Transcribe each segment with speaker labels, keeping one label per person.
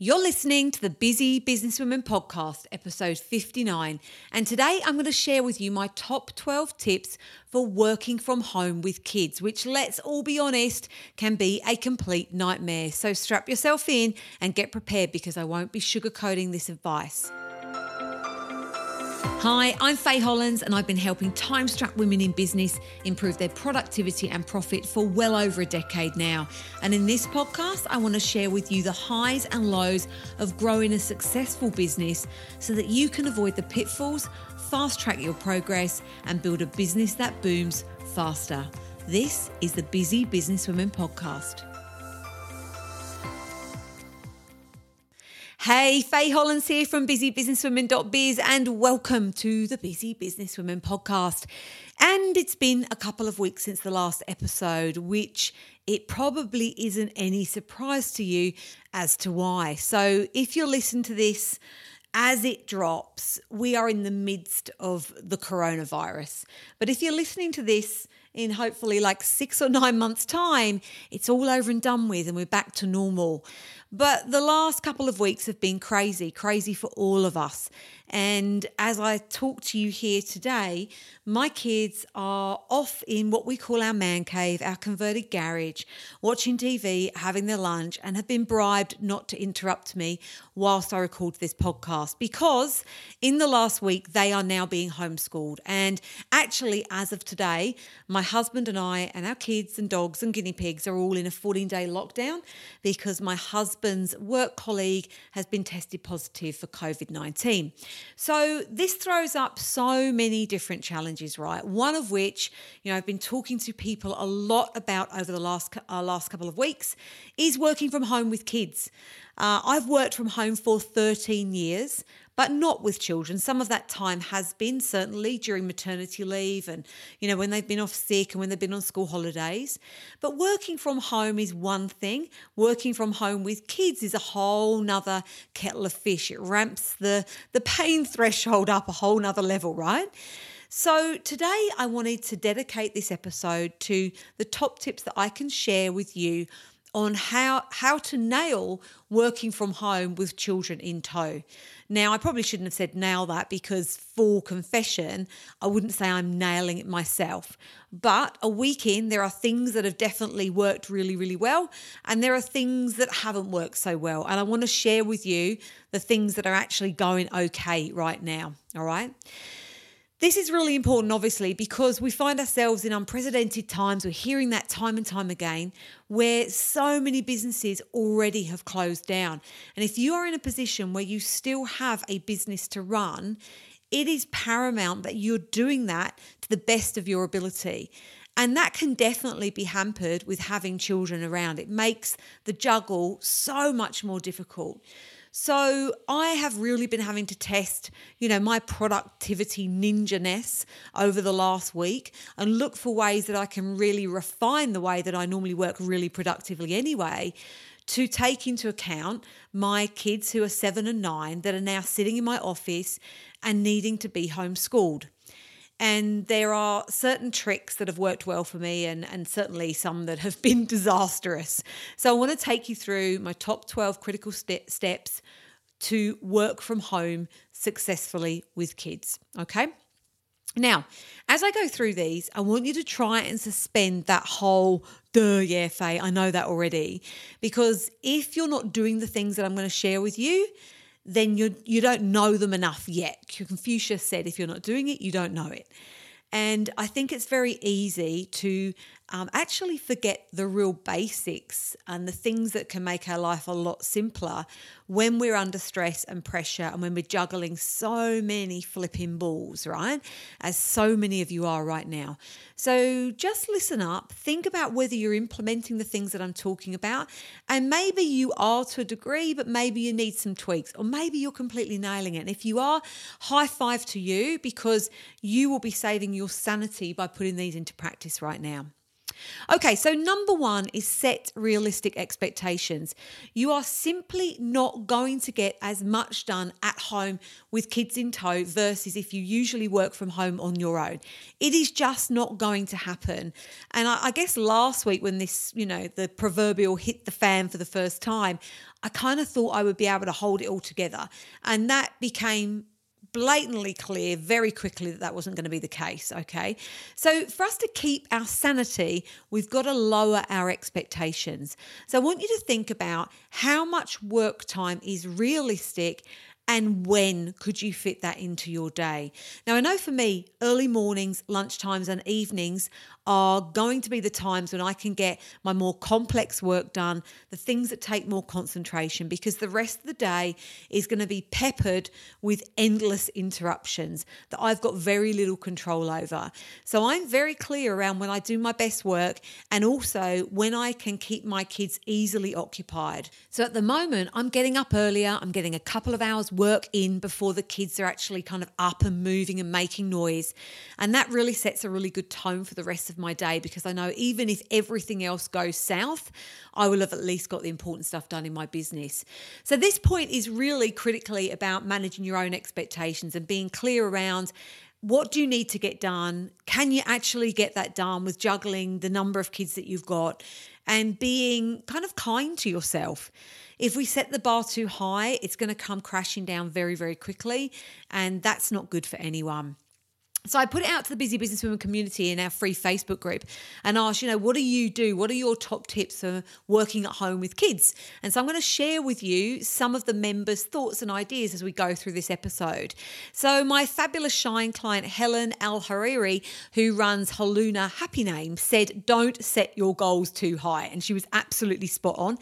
Speaker 1: You're listening to the Busy Businesswomen podcast, episode 59. And today I'm going to share with you my top 12 tips for working from home with kids, which, let's all be honest, can be a complete nightmare. So strap yourself in and get prepared because I won't be sugarcoating this advice. Hi, I'm Fay Hollands, and I've been helping time strapped women in business improve their productivity and profit for well over a decade now. And in this podcast, I want to share with you the highs and lows of growing a successful business so that you can avoid the pitfalls, fast track your progress, and build a business that booms faster. This is the Busy Businesswomen Podcast. Hey, Fay Hollands here from busybusinesswomen.biz and welcome to the Busy Businesswomen podcast. And it's been a couple of weeks since the last episode, which it probably isn't any surprise to you as to why. So if you're listening to this, as it drops, we are in the midst of the coronavirus. But if you're listening to this in hopefully like six or nine months' time, it's all over and done with and we're back to normal. But the last couple of weeks have been crazy, crazy for all of us. And as I talk to you here today, my kids are off in what we call our man cave, our converted garage, watching TV, having their lunch, and have been bribed not to interrupt me whilst I record this podcast because in the last week they are now being homeschooled. And actually, as of today, my husband and I and our kids and dogs and guinea pigs are all in a 14 day lockdown because my husband's work colleague has been tested positive for COVID 19. So this throws up so many different challenges, right? One of which, you know, I've been talking to people a lot about over the last uh, last couple of weeks is working from home with kids. Uh, I've worked from home for 13 years but not with children. Some of that time has been certainly during maternity leave and, you know, when they've been off sick and when they've been on school holidays. But working from home is one thing. Working from home with kids is a whole nother kettle of fish. It ramps the, the pain threshold up a whole nother level, right? So, today I wanted to dedicate this episode to the top tips that I can share with you on how how to nail working from home with children in tow. Now, I probably shouldn't have said nail that because full confession, I wouldn't say I'm nailing it myself. But a week in, there are things that have definitely worked really, really well, and there are things that haven't worked so well. And I want to share with you the things that are actually going okay right now. All right. This is really important, obviously, because we find ourselves in unprecedented times. We're hearing that time and time again where so many businesses already have closed down. And if you are in a position where you still have a business to run, it is paramount that you're doing that to the best of your ability. And that can definitely be hampered with having children around. It makes the juggle so much more difficult. So I have really been having to test, you know, my productivity ninja-ness over the last week and look for ways that I can really refine the way that I normally work really productively anyway to take into account my kids who are seven and nine that are now sitting in my office and needing to be homeschooled. And there are certain tricks that have worked well for me, and, and certainly some that have been disastrous. So, I want to take you through my top 12 critical st- steps to work from home successfully with kids. Okay. Now, as I go through these, I want you to try and suspend that whole, duh, yeah, Fay, I know that already. Because if you're not doing the things that I'm going to share with you, then you you don't know them enough yet. Confucius said, if you're not doing it, you don't know it. And I think it's very easy to um, actually forget the real basics and the things that can make our life a lot simpler when we're under stress and pressure and when we're juggling so many flipping balls, right? As so many of you are right now. So just listen up, think about whether you're implementing the things that I'm talking about. And maybe you are to a degree, but maybe you need some tweaks, or maybe you're completely nailing it. And if you are, high five to you because you will be saving your sanity by putting these into practice right now. Okay, so number one is set realistic expectations. You are simply not going to get as much done at home with kids in tow versus if you usually work from home on your own. It is just not going to happen. And I, I guess last week, when this, you know, the proverbial hit the fan for the first time, I kind of thought I would be able to hold it all together. And that became blatantly clear very quickly that that wasn't going to be the case. Okay. So, for us to keep our sanity, we've got to lower our expectations. So, I want you to think about how much work time is realistic and when could you fit that into your day? Now, I know for me, early mornings, lunchtimes, and evenings are going to be the times when I can get my more complex work done, the things that take more concentration, because the rest of the day is going to be peppered with endless interruptions that I've got very little control over. So I'm very clear around when I do my best work and also when I can keep my kids easily occupied. So at the moment, I'm getting up earlier, I'm getting a couple of hours work in before the kids are actually kind of up and moving and making noise. And that really sets a really good tone for the rest of my day because I know even if everything else goes south, I will have at least got the important stuff done in my business. So, this point is really critically about managing your own expectations and being clear around what do you need to get done? Can you actually get that done with juggling the number of kids that you've got and being kind of kind to yourself? If we set the bar too high, it's going to come crashing down very, very quickly. And that's not good for anyone. So I put it out to the Busy Businesswomen community in our free Facebook group and asked, you know, what do you do? What are your top tips for working at home with kids? And so I'm going to share with you some of the members' thoughts and ideas as we go through this episode. So my fabulous Shine client, Helen Al Hariri, who runs Haluna Happy Name, said, don't set your goals too high. And she was absolutely spot on.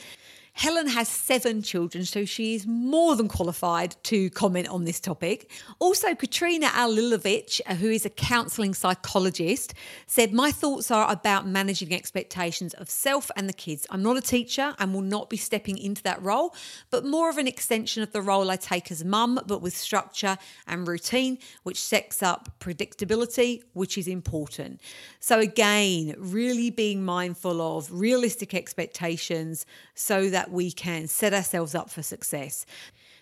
Speaker 1: Helen has seven children, so she is more than qualified to comment on this topic. Also, Katrina Alilovich, uh, who is a counselling psychologist, said, My thoughts are about managing expectations of self and the kids. I'm not a teacher and will not be stepping into that role, but more of an extension of the role I take as mum, but with structure and routine, which sets up predictability, which is important. So, again, really being mindful of realistic expectations so that we can set ourselves up for success.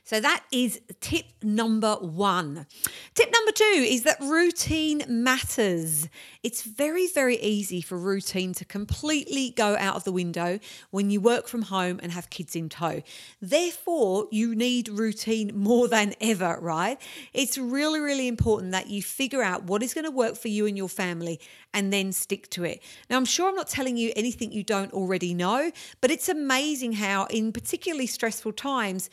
Speaker 1: So that is tip number one. Tip number two is that routine matters. It's very, very easy for routine to completely go out of the window when you work from home and have kids in tow. Therefore, you need routine more than ever, right? It's really, really important that you figure out what is going to work for you and your family and then stick to it. Now, I'm sure I'm not telling you anything you don't already know, but it's amazing how, in particularly stressful times,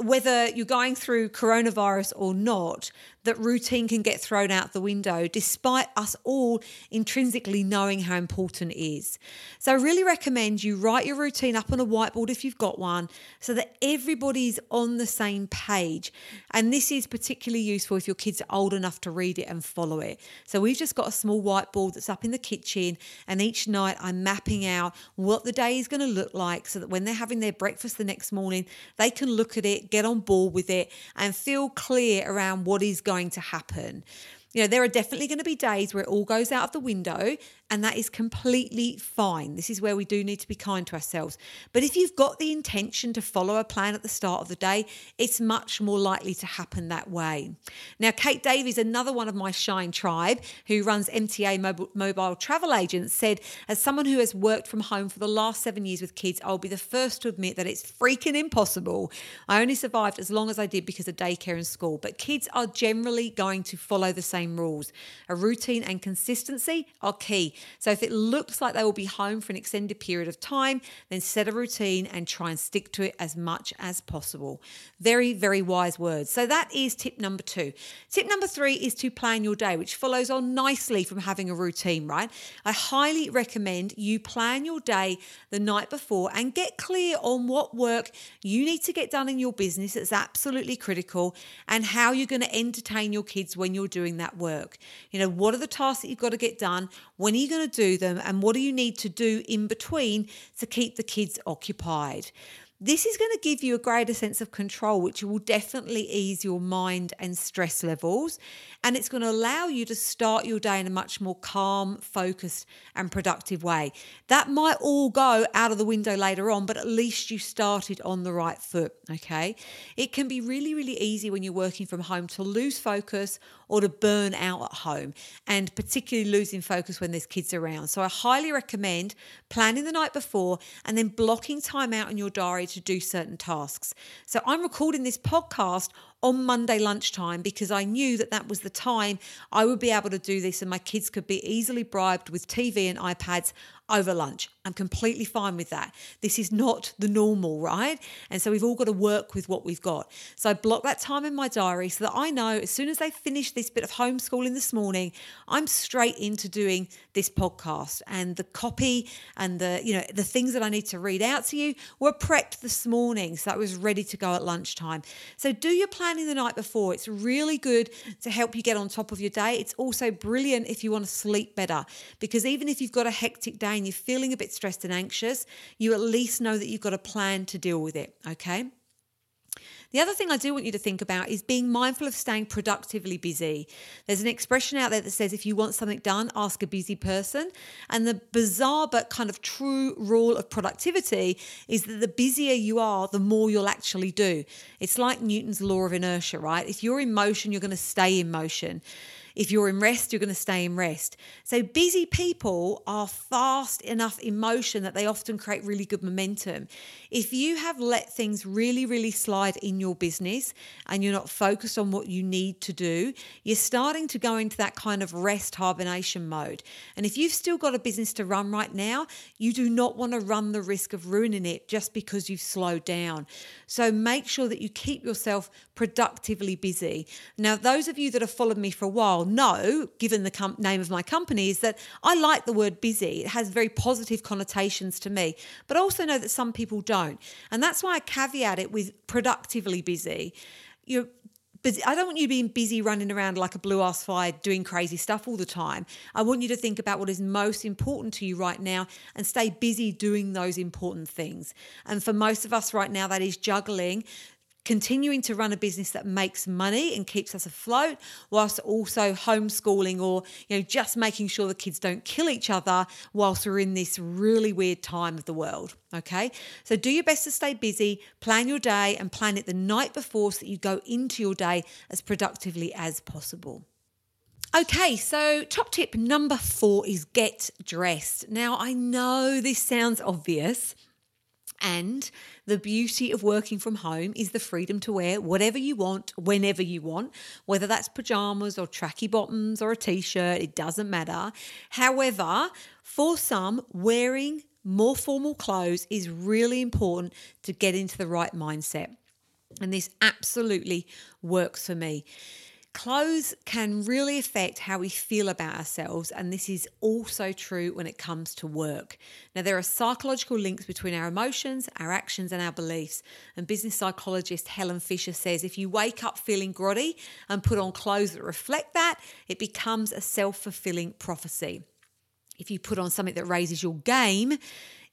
Speaker 1: whether you're going through coronavirus or not, that routine can get thrown out the window despite us all intrinsically knowing how important it is. So I really recommend you write your routine up on a whiteboard if you've got one so that everybody's on the same page. And this is particularly useful if your kids are old enough to read it and follow it. So we've just got a small whiteboard that's up in the kitchen and each night I'm mapping out what the day is going to look like so that when they're having their breakfast the next morning, they can look at it, get on board with it and feel clear around what is going going to happen. You know, there are definitely going to be days where it all goes out of the window and that is completely fine. This is where we do need to be kind to ourselves. But if you've got the intention to follow a plan at the start of the day, it's much more likely to happen that way. Now, Kate Davies, another one of my Shine Tribe, who runs MTA mobile, mobile travel agents, said, as someone who has worked from home for the last seven years with kids, I'll be the first to admit that it's freaking impossible. I only survived as long as I did because of daycare and school, but kids are generally going to follow the same rules. A routine and consistency are key. So if it looks like they will be home for an extended period of time, then set a routine and try and stick to it as much as possible. Very, very wise words. So that is tip number two. Tip number three is to plan your day, which follows on nicely from having a routine, right? I highly recommend you plan your day the night before and get clear on what work you need to get done in your business that's absolutely critical and how you're going to entertain your kids when you're doing that work. You know, what are the tasks that you've got to get done? When are you going to do them? And what do you need to do in between to keep the kids occupied? This is going to give you a greater sense of control, which will definitely ease your mind and stress levels. And it's going to allow you to start your day in a much more calm, focused, and productive way. That might all go out of the window later on, but at least you started on the right foot. Okay. It can be really, really easy when you're working from home to lose focus or to burn out at home, and particularly losing focus when there's kids around. So I highly recommend planning the night before and then blocking time out in your diary to do certain tasks. So I'm recording this podcast on Monday lunchtime because I knew that that was the time I would be able to do this and my kids could be easily bribed with TV and iPads over lunch. I'm completely fine with that. This is not the normal, right? And so we've all got to work with what we've got. So I block that time in my diary so that I know as soon as they finish this bit of homeschooling this morning, I'm straight into doing this podcast and the copy and the, you know, the things that I need to read out to you were prepped this morning. So that was ready to go at lunchtime. So do your planning the night before. It's really good to help you get on top of your day. It's also brilliant if you want to sleep better because even if you've got a hectic day and you're feeling a bit stressed and anxious, you at least know that you've got a plan to deal with it. Okay. The other thing I do want you to think about is being mindful of staying productively busy. There's an expression out there that says if you want something done, ask a busy person. And the bizarre but kind of true rule of productivity is that the busier you are, the more you'll actually do. It's like Newton's law of inertia, right? If you're in motion, you're going to stay in motion. If you're in rest, you're going to stay in rest. So busy people are fast enough in motion that they often create really good momentum. If you have let things really, really slide in your business and you're not focused on what you need to do, you're starting to go into that kind of rest hibernation mode. And if you've still got a business to run right now, you do not want to run the risk of ruining it just because you've slowed down. So make sure that you keep yourself productively busy. Now, those of you that have followed me for a while know, given the com- name of my company, is that I like the word busy. It has very positive connotations to me, but I also know that some people don't. And that's why I caveat it with productively busy. You're busy. I don't want you being busy running around like a blue ass fly doing crazy stuff all the time. I want you to think about what is most important to you right now and stay busy doing those important things. And for most of us right now, that is juggling continuing to run a business that makes money and keeps us afloat whilst also homeschooling or you know just making sure the kids don't kill each other whilst we're in this really weird time of the world okay so do your best to stay busy plan your day and plan it the night before so that you go into your day as productively as possible Okay, so top tip number four is get dressed. Now, I know this sounds obvious, and the beauty of working from home is the freedom to wear whatever you want, whenever you want, whether that's pajamas or tracky bottoms or a t shirt, it doesn't matter. However, for some, wearing more formal clothes is really important to get into the right mindset. And this absolutely works for me. Clothes can really affect how we feel about ourselves, and this is also true when it comes to work. Now, there are psychological links between our emotions, our actions, and our beliefs. And business psychologist Helen Fisher says if you wake up feeling grotty and put on clothes that reflect that, it becomes a self fulfilling prophecy. If you put on something that raises your game,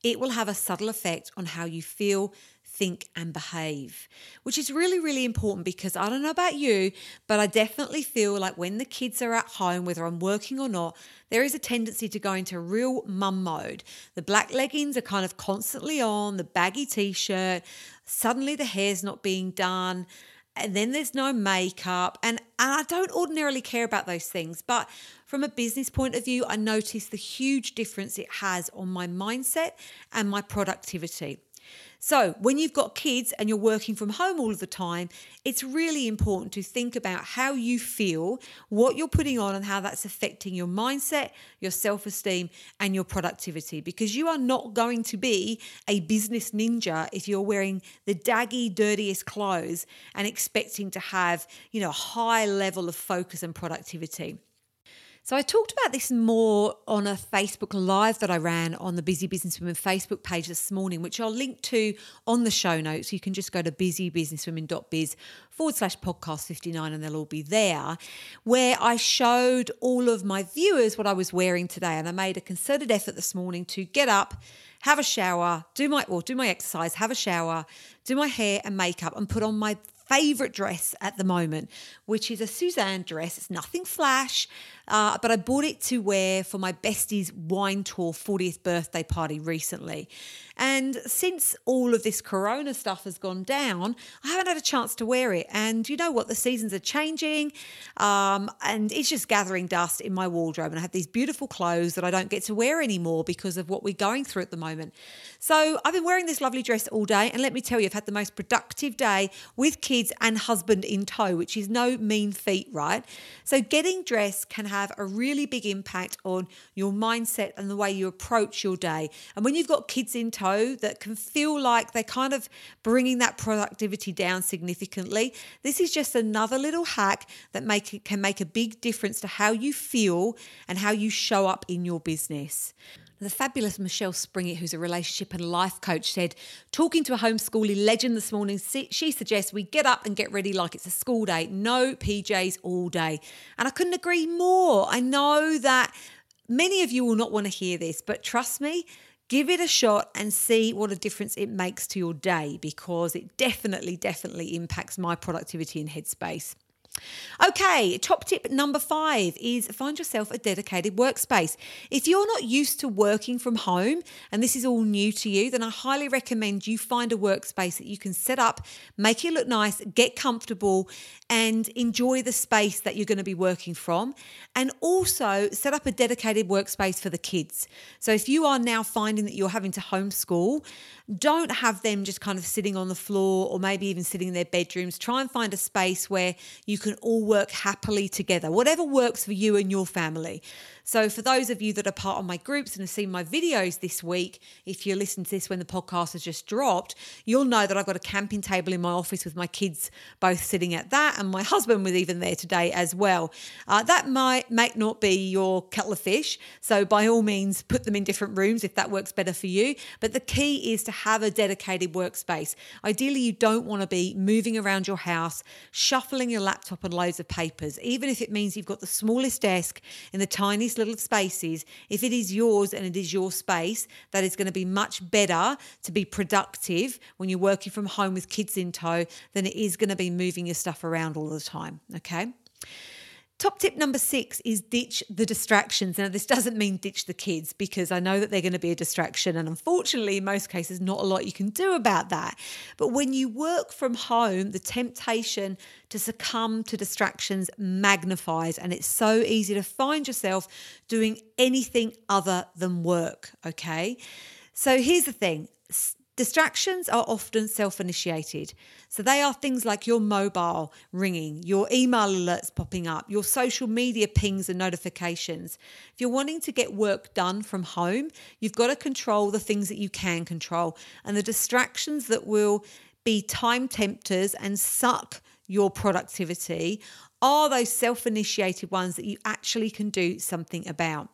Speaker 1: it will have a subtle effect on how you feel, think, and behave, which is really, really important because I don't know about you, but I definitely feel like when the kids are at home, whether I'm working or not, there is a tendency to go into real mum mode. The black leggings are kind of constantly on, the baggy t shirt, suddenly the hair's not being done. And then there's no makeup. And, and I don't ordinarily care about those things. But from a business point of view, I notice the huge difference it has on my mindset and my productivity. So, when you've got kids and you're working from home all of the time, it's really important to think about how you feel, what you're putting on, and how that's affecting your mindset, your self esteem, and your productivity. Because you are not going to be a business ninja if you're wearing the daggy, dirtiest clothes and expecting to have, you know, a high level of focus and productivity. So I talked about this more on a Facebook Live that I ran on the Busy Businesswomen Facebook page this morning, which I'll link to on the show notes. You can just go to busybusinesswomen.biz forward slash podcast 59 and they'll all be there, where I showed all of my viewers what I was wearing today. And I made a concerted effort this morning to get up, have a shower, do my or do my exercise, have a shower, do my hair and makeup, and put on my favorite dress at the moment, which is a Suzanne dress. It's nothing flash, uh, but I bought it to wear for my bestie's wine tour 40th birthday party recently. And since all of this corona stuff has gone down, I haven't had a chance to wear it. And you know what? The seasons are changing um, and it's just gathering dust in my wardrobe. And I have these beautiful clothes that I don't get to wear anymore because of what we're going through at the moment. So I've been wearing this lovely dress all day. And let me tell you, I've had the most productive day with kids and husband in tow, which is no mean feat, right? So getting dressed can have a really big impact on your mindset and the way you approach your day. And when you've got kids in tow, that can feel like they're kind of bringing that productivity down significantly. This is just another little hack that make can make a big difference to how you feel and how you show up in your business. The fabulous Michelle Springett, who's a relationship and life coach, said, talking to a homeschooling legend this morning, she suggests we get up and get ready like it's a school day, no PJs all day. And I couldn't agree more. I know that many of you will not want to hear this, but trust me, Give it a shot and see what a difference it makes to your day because it definitely, definitely impacts my productivity and headspace. Okay, top tip number five is find yourself a dedicated workspace. If you're not used to working from home and this is all new to you, then I highly recommend you find a workspace that you can set up, make it look nice, get comfortable, and enjoy the space that you're going to be working from. And also set up a dedicated workspace for the kids. So if you are now finding that you're having to homeschool, don't have them just kind of sitting on the floor or maybe even sitting in their bedrooms. Try and find a space where you can all work happily together, whatever works for you and your family. So, for those of you that are part of my groups and have seen my videos this week, if you listen to this when the podcast has just dropped, you'll know that I've got a camping table in my office with my kids both sitting at that, and my husband was even there today as well. Uh, that might, might not be your kettle of fish. So, by all means, put them in different rooms if that works better for you. But the key is to have a dedicated workspace. Ideally, you don't want to be moving around your house, shuffling your laptop and loads of papers, even if it means you've got the smallest desk in the tiniest little spaces, if it is yours and it is your space, that is going to be much better to be productive when you're working from home with kids in tow than it is going to be moving your stuff around all the time. Okay. Top tip number six is ditch the distractions. Now, this doesn't mean ditch the kids because I know that they're going to be a distraction. And unfortunately, in most cases, not a lot you can do about that. But when you work from home, the temptation to succumb to distractions magnifies. And it's so easy to find yourself doing anything other than work. Okay. So here's the thing Distractions are often self initiated. So they are things like your mobile ringing, your email alerts popping up, your social media pings and notifications. If you're wanting to get work done from home, you've got to control the things that you can control. And the distractions that will be time tempters and suck your productivity are those self initiated ones that you actually can do something about.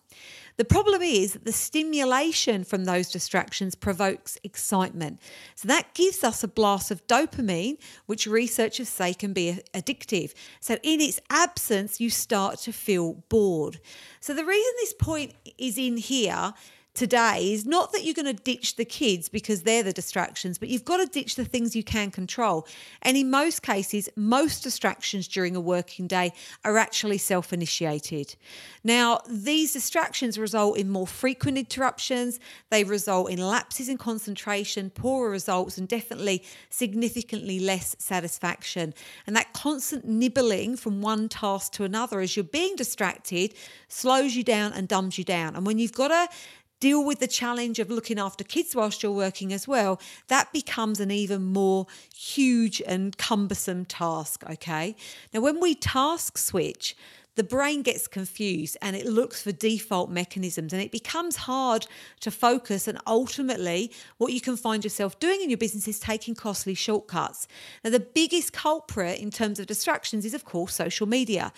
Speaker 1: The problem is that the stimulation from those distractions provokes excitement. So that gives us a blast of dopamine, which researchers say can be addictive. So in its absence, you start to feel bored. So the reason this point is in here today is not that you're going to ditch the kids because they're the distractions, but you've got to ditch the things you can control. And in most cases, most distractions during a working day are actually self initiated. Now, these distractions result in more frequent interruptions, they result in lapses in concentration, poorer results, and definitely significantly less satisfaction. And that constant nibbling from one task to another as you're being distracted slows you down and dumbs you down. And when you've got to deal with the challenge of looking after kids whilst you're working as well, that becomes an even more huge and cumbersome task. Okay. Now, when we task switch, the brain gets confused and it looks for default mechanisms and it becomes hard to focus. And ultimately, what you can find yourself doing in your business is taking costly shortcuts. Now, the biggest culprit in terms of distractions is, of course, social media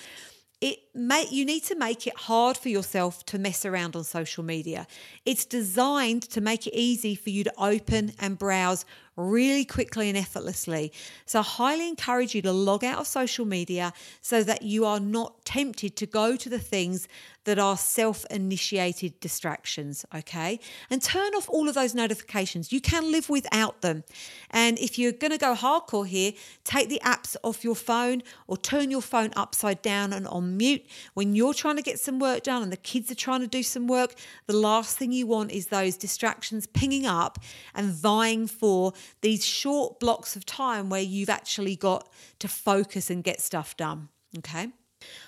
Speaker 1: it may, you need to make it hard for yourself to mess around on social media. It's designed to make it easy for you to open and browse really quickly and effortlessly. So, I highly encourage you to log out of social media so that you are not tempted to go to the things that are self initiated distractions, okay? And turn off all of those notifications. You can live without them. And if you're going to go hardcore here, take the apps off your phone or turn your phone upside down and on mute. When you're trying to get some work done and the kids are trying to do some work, the last thing you want is those distractions pinging up and vying for these short blocks of time where you've actually got to focus and get stuff done, okay?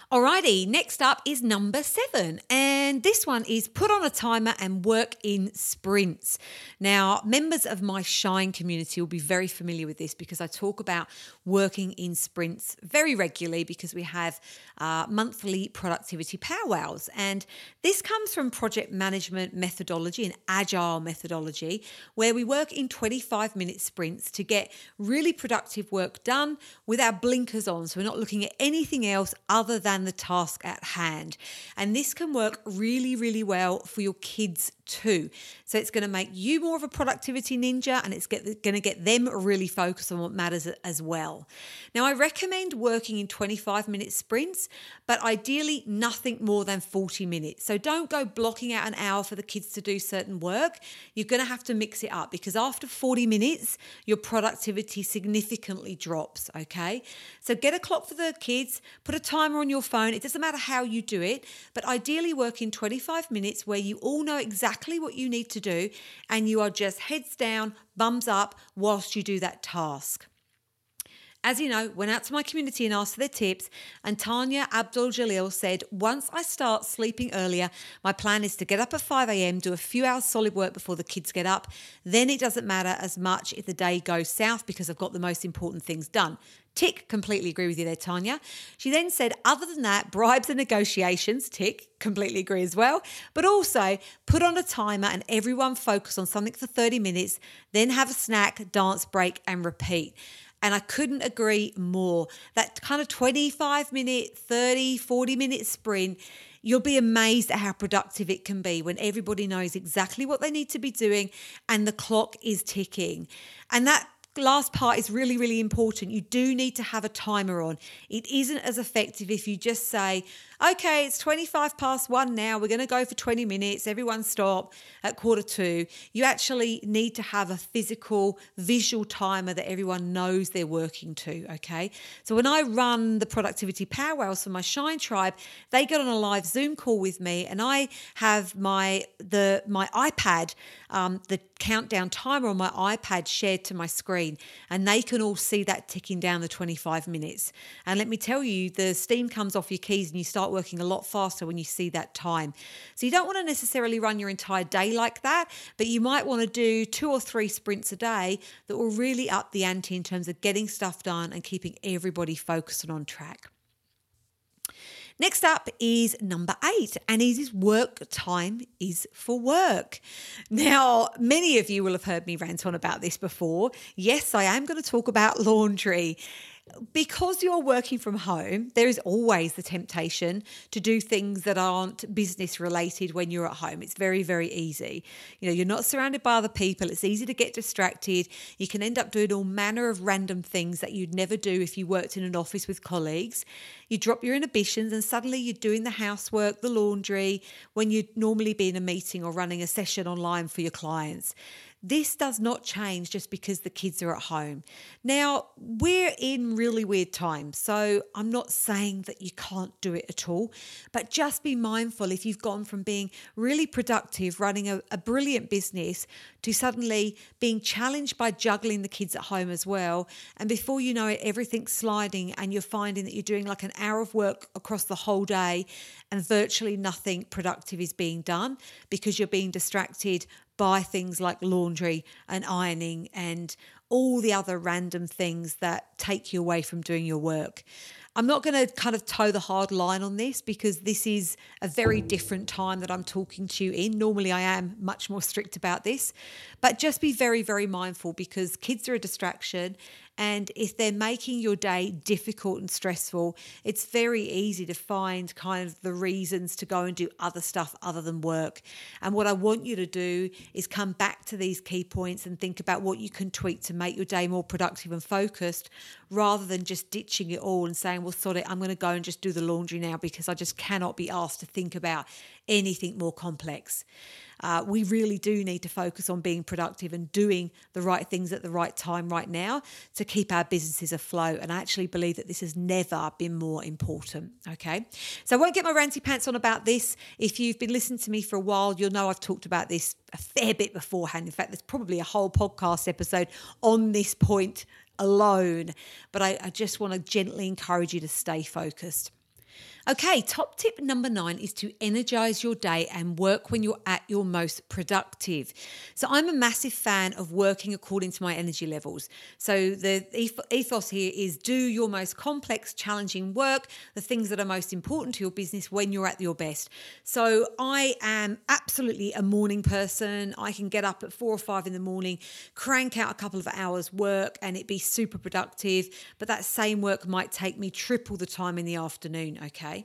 Speaker 1: Alrighty, next up is number seven, and this one is put on a timer and work in sprints. Now, members of my Shine community will be very familiar with this because I talk about working in sprints very regularly because we have uh, monthly productivity powwows, and this comes from project management methodology and agile methodology, where we work in 25 minute sprints to get really productive work done with our blinkers on, so we're not looking at anything else other than the task at hand. And this can work really, really well for your kids too. So it's going to make you more of a productivity ninja and it's going to get them really focused on what matters as well. Now, I recommend working in 25 minute sprints, but ideally nothing more than 40 minutes. So don't go blocking out an hour for the kids to do certain work. You're going to have to mix it up because after 40 minutes, your productivity significantly drops. Okay. So get a clock for the kids, put a timer on your phone. It doesn't matter how you do it, but ideally work in 25 minutes where you all know exactly exactly what you need to do, and you are just heads down, bums up whilst you do that task. As you know, went out to my community and asked for their tips, and Tanya Abdul Jalil said, Once I start sleeping earlier, my plan is to get up at 5 a.m., do a few hours solid work before the kids get up. Then it doesn't matter as much if the day goes south because I've got the most important things done. Tick, completely agree with you there, Tanya. She then said, other than that, bribes and negotiations, tick, completely agree as well. But also put on a timer and everyone focus on something for 30 minutes, then have a snack, dance break, and repeat. And I couldn't agree more. That kind of 25 minute, 30, 40 minute sprint, you'll be amazed at how productive it can be when everybody knows exactly what they need to be doing and the clock is ticking. And that last part is really, really important. You do need to have a timer on. It isn't as effective if you just say, okay, it's 25 past one now. We're going to go for 20 minutes. Everyone stop at quarter two. You actually need to have a physical, visual timer that everyone knows they're working to. Okay. So when I run the productivity powwows for my Shine Tribe, they get on a live Zoom call with me and I have my, the, my iPad, um, the countdown timer on my iPad shared to my screen and they can all see that ticking down the 25 minutes. And let me tell you, the steam comes off your keys and you start start working a lot faster when you see that time. So you don't want to necessarily run your entire day like that, but you might want to do two or three sprints a day that will really up the ante in terms of getting stuff done and keeping everybody focused and on track. Next up is number eight, and it is work time is for work. Now, many of you will have heard me rant on about this before. Yes, I am going to talk about laundry because you're working from home, there is always the temptation to do things that aren't business related when you're at home. It's very, very easy. You know, you're not surrounded by other people. It's easy to get distracted. You can end up doing all manner of random things that you'd never do if you worked in an office with colleagues. You drop your inhibitions and suddenly you're doing the housework, the laundry, when you'd normally be in a meeting or running a session online for your clients. This does not change just because the kids are at home. Now, we're in really weird times, so I'm not saying that you can't do it at all, but just be mindful if you've gone from being really productive, running a, a brilliant business, to suddenly being challenged by juggling the kids at home as well. And before you know it, everything's sliding, and you're finding that you're doing like an hour of work across the whole day, and virtually nothing productive is being done because you're being distracted by things like laundry and ironing and all the other random things that take you away from doing your work. I'm not going to kind of toe the hard line on this because this is a very different time that I'm talking to you in. Normally, I am much more strict about this, but just be very, very mindful because kids are a distraction And if they're making your day difficult and stressful, it's very easy to find kind of the reasons to go and do other stuff other than work. And what I want you to do is come back to these key points and think about what you can tweak to make your day more productive and focused rather than just ditching it all and saying, well, sod it, I'm going to go and just do the laundry now because I just cannot be asked to think about anything more complex. Uh, we really do need to focus on being productive and doing the right things at the right time right now to keep our businesses afloat. And I actually believe that this has never been more important. Okay. So I won't get my ranty pants on about this. If you've been listening to me for a while, you'll know I've talked about this a fair bit beforehand. In fact, there's probably a whole podcast episode on this point alone. But I, I just want to gently encourage you to stay focused. Okay, top tip number nine is to energize your day and work when you're at your most productive. So, I'm a massive fan of working according to my energy levels. So, the ethos here is do your most complex, challenging work, the things that are most important to your business when you're at your best. So, I am absolutely a morning person. I can get up at four or five in the morning, crank out a couple of hours work, and it be super productive. But that same work might take me triple the time in the afternoon. Okay.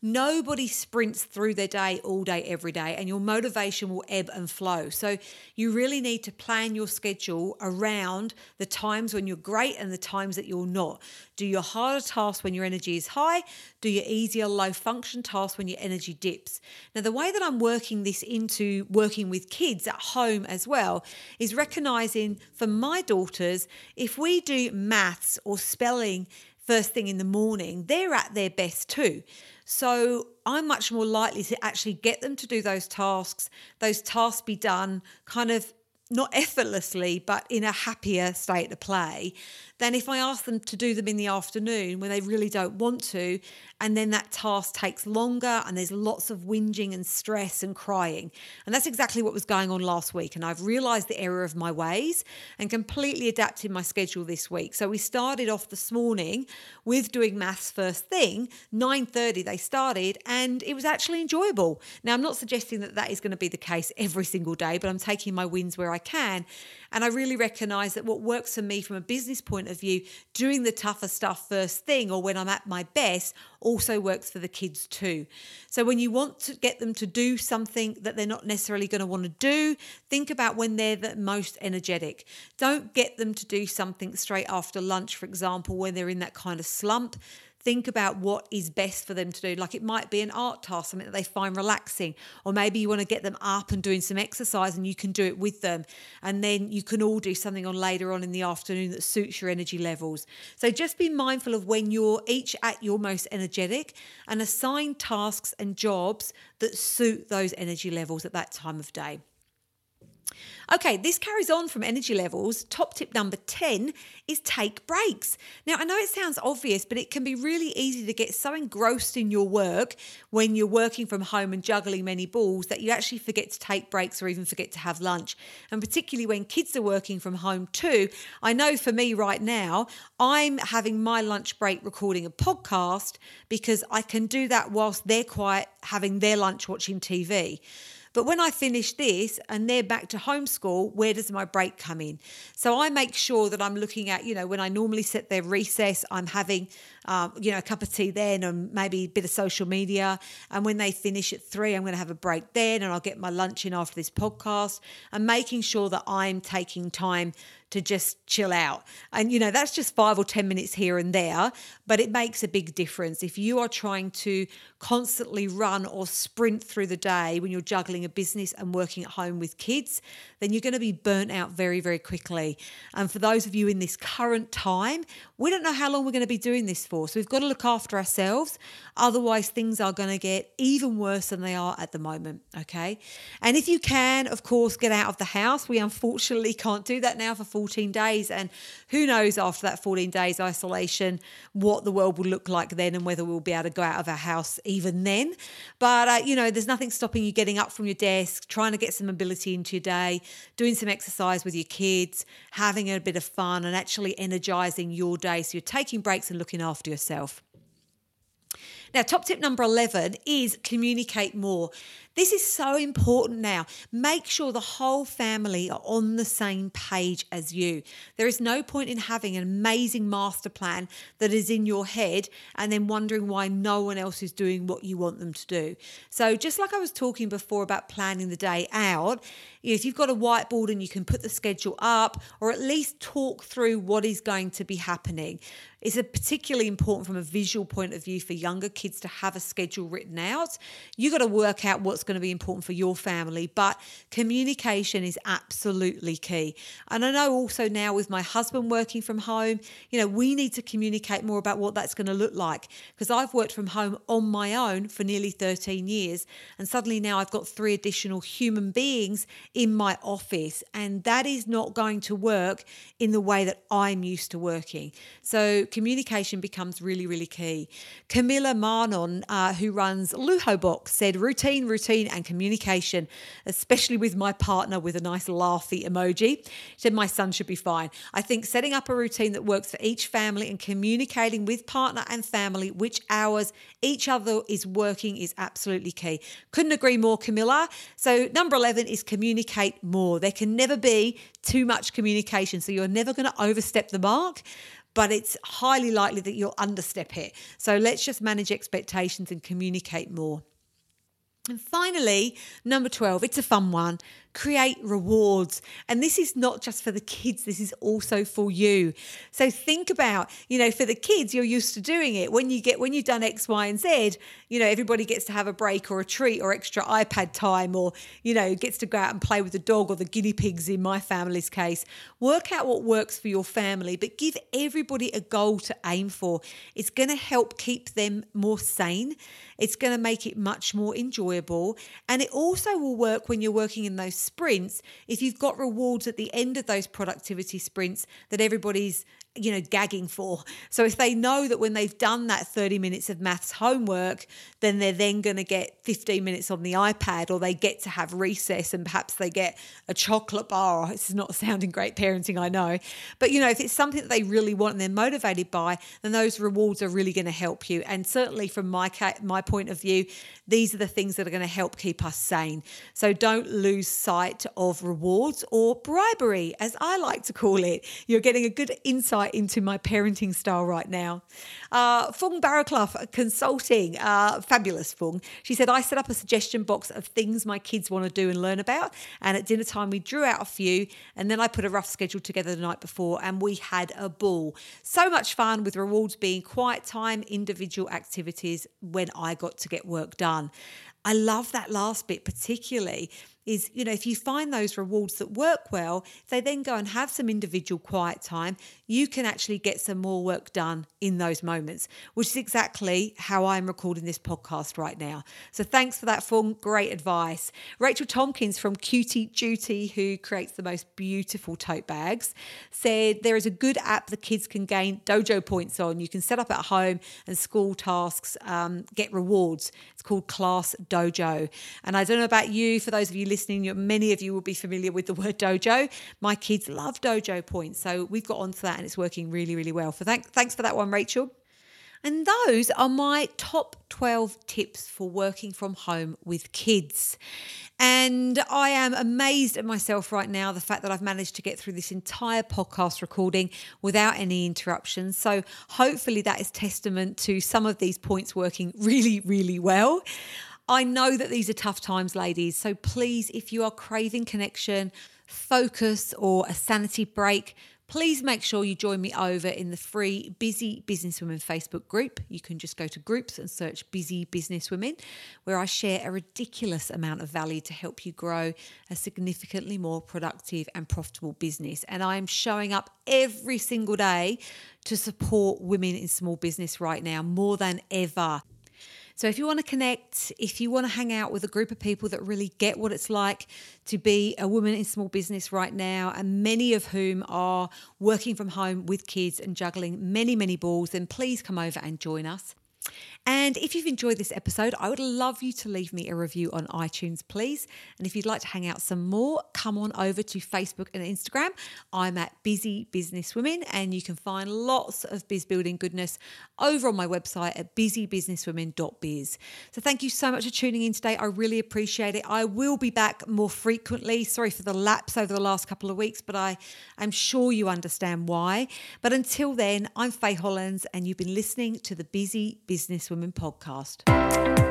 Speaker 1: Nobody sprints through their day all day, every day, and your motivation will ebb and flow. So you really need to plan your schedule around the times when you're great and the times that you're not. Do your harder tasks when your energy is high, do your easier low function tasks when your energy dips. Now, the way that I'm working this into working with kids at home as well is recognizing for my daughters, if we do maths or spelling first thing in the morning, they're at their best too. So I'm much more likely to actually get them to do those tasks, those tasks be done kind of not effortlessly, but in a happier state of play than if I ask them to do them in the afternoon when they really don't want to. And then that task takes longer and there's lots of whinging and stress and crying. And that's exactly what was going on last week. And I've realized the error of my ways and completely adapted my schedule this week. So we started off this morning with doing maths first thing, 9:30 they started, and it was actually enjoyable. Now I'm not suggesting that that is going to be the case every single day, but I'm taking my wins where I can. And I really recognize that what works for me from a business point of view, doing the tougher stuff first thing or when I'm at my best, also works for the kids too. So when you want to get them to do something that they're not necessarily going to want to do, think about when they're the most energetic. Don't get them to do something straight after lunch, for example, when they're in that kind of slump think about what is best for them to do. Like it might be an art task, something that they find relaxing, or maybe you want to get them up and doing some exercise and you can do it with them. And then you can all do something on later on in the afternoon that suits your energy levels. So just be mindful of when you're each at your most energetic and assign tasks and jobs that suit those energy levels at that time of day. Okay, this carries on from energy levels. Top tip number 10 is take breaks. Now, I know it sounds obvious, but it can be really easy to get so engrossed in your work when you're working from home and juggling many balls that you actually forget to take breaks or even forget to have lunch. And particularly when kids are working from home too. I know for me right now, I'm having my lunch break recording a podcast because I can do that whilst they're quiet having their lunch watching TV. But when I finish this and they're back to homeschool, where does my break come in? So I make sure that I'm looking at, you know, when I normally set their recess, I'm having, um, you know, a cup of tea then and maybe a bit of social media. And when they finish at three, I'm going to have a break then and I'll get my lunch in after this podcast and making sure that I'm taking time to just chill out. And, you know, that's just five or 10 minutes here and there, but it makes a big difference. If you are trying to constantly run or sprint through the day when you're juggling a business and working at home with kids, then you're going to be burnt out very, very quickly. And for those of you in this current time, we don't know how long we're going to be doing this for. So we've got to look after ourselves. Otherwise, things are going to get even worse than they are at the moment. Okay. And if you can, of course, get out of the house. We unfortunately can't do that now for 14 days. And who knows after that 14 days isolation what the world will look like then and whether we'll be able to go out of our house even then. But, uh, you know, there's nothing stopping you getting up from your desk, trying to get some mobility into your day, doing some exercise with your kids, having a bit of fun, and actually energizing your day. So you're taking breaks and looking after yourself. Now, top tip number 11 is communicate more. This is so important now. Make sure the whole family are on the same page as you. There is no point in having an amazing master plan that is in your head and then wondering why no one else is doing what you want them to do. So, just like I was talking before about planning the day out, if you've got a whiteboard and you can put the schedule up or at least talk through what is going to be happening. It's particularly important from a visual point of view for younger kids to have a schedule written out. You've got to work out what's going to be important for your family, but communication is absolutely key. And I know also now with my husband working from home, you know, we need to communicate more about what that's going to look like because I've worked from home on my own for nearly 13 years and suddenly now I've got three additional human beings in my office and that is not going to work in the way that I'm used to working. So communication becomes really, really key. Camilla Marnon, uh, who runs Luho Box, said routine, routine, and communication, especially with my partner with a nice laughy emoji. She said, My son should be fine. I think setting up a routine that works for each family and communicating with partner and family which hours each other is working is absolutely key. Couldn't agree more, Camilla. So, number 11 is communicate more. There can never be too much communication. So, you're never going to overstep the mark but it's highly likely that you'll understep it. So let's just manage expectations and communicate more. And finally, number 12, it's a fun one create rewards. And this is not just for the kids, this is also for you. So think about, you know, for the kids, you're used to doing it. When you get when you've done X, Y, and Z, you know, everybody gets to have a break or a treat or extra iPad time or, you know, gets to go out and play with the dog or the guinea pigs in my family's case. Work out what works for your family, but give everybody a goal to aim for. It's going to help keep them more sane. It's going to make it much more enjoyable. And it also will work when you're working in those sprints if you've got rewards at the end of those productivity sprints that everybody's you know, gagging for. So if they know that when they've done that 30 minutes of maths homework, then they're then going to get 15 minutes on the iPad or they get to have recess and perhaps they get a chocolate bar. This is not sounding great parenting, I know. But, you know, if it's something that they really want and they're motivated by, then those rewards are really going to help you. And certainly from my, my point of view, these are the things that are going to help keep us sane. So don't lose sight of rewards or bribery, as I like to call it. You're getting a good insight insight into my parenting style right now. Uh, Fung Barraclough Consulting, uh, fabulous Fung. She said, I set up a suggestion box of things my kids want to do and learn about. And at dinner time, we drew out a few. And then I put a rough schedule together the night before and we had a ball. So much fun with rewards being quiet time, individual activities when I got to get work done. I love that last bit particularly is, you know, if you find those rewards that work well, they then go and have some individual quiet time, you can actually get some more work done in those moments, which is exactly how I'm recording this podcast right now. So thanks for that fun, great advice. Rachel Tompkins from Cutie Duty, who creates the most beautiful tote bags, said there is a good app the kids can gain dojo points on. You can set up at home and school tasks um, get rewards. It's called Class Dojo. And I don't know about you, for those of you listening, listening, many of you will be familiar with the word dojo. My kids love dojo points. So we've got onto that and it's working really, really well. For thank, thanks for that one, Rachel. And those are my top 12 tips for working from home with kids. And I am amazed at myself right now, the fact that I've managed to get through this entire podcast recording without any interruptions. So hopefully that is testament to some of these points working really, really well. I know that these are tough times, ladies. So please, if you are craving connection, focus, or a sanity break, please make sure you join me over in the free Busy Businesswomen Facebook group. You can just go to groups and search Busy Businesswomen, where I share a ridiculous amount of value to help you grow a significantly more productive and profitable business. And I am showing up every single day to support women in small business right now more than ever. So if you want to connect, if you want to hang out with a group of people that really get what it's like to be a woman in small business right now, and many of whom are working from home with kids and juggling many, many balls, then please come over and join us. And if you've enjoyed this episode, I would love you to leave me a review on iTunes, please. And if you'd like to hang out some more, come on over to Facebook and Instagram. I'm at Busy Business Women, and you can find lots of biz building goodness over on my website at busybusinesswomen.biz. So thank you so much for tuning in today. I really appreciate it. I will be back more frequently. Sorry for the lapse over the last couple of weeks, but I am sure you understand why. But until then, I'm Fay Hollands, and you've been listening to the Busy Business Women podcast.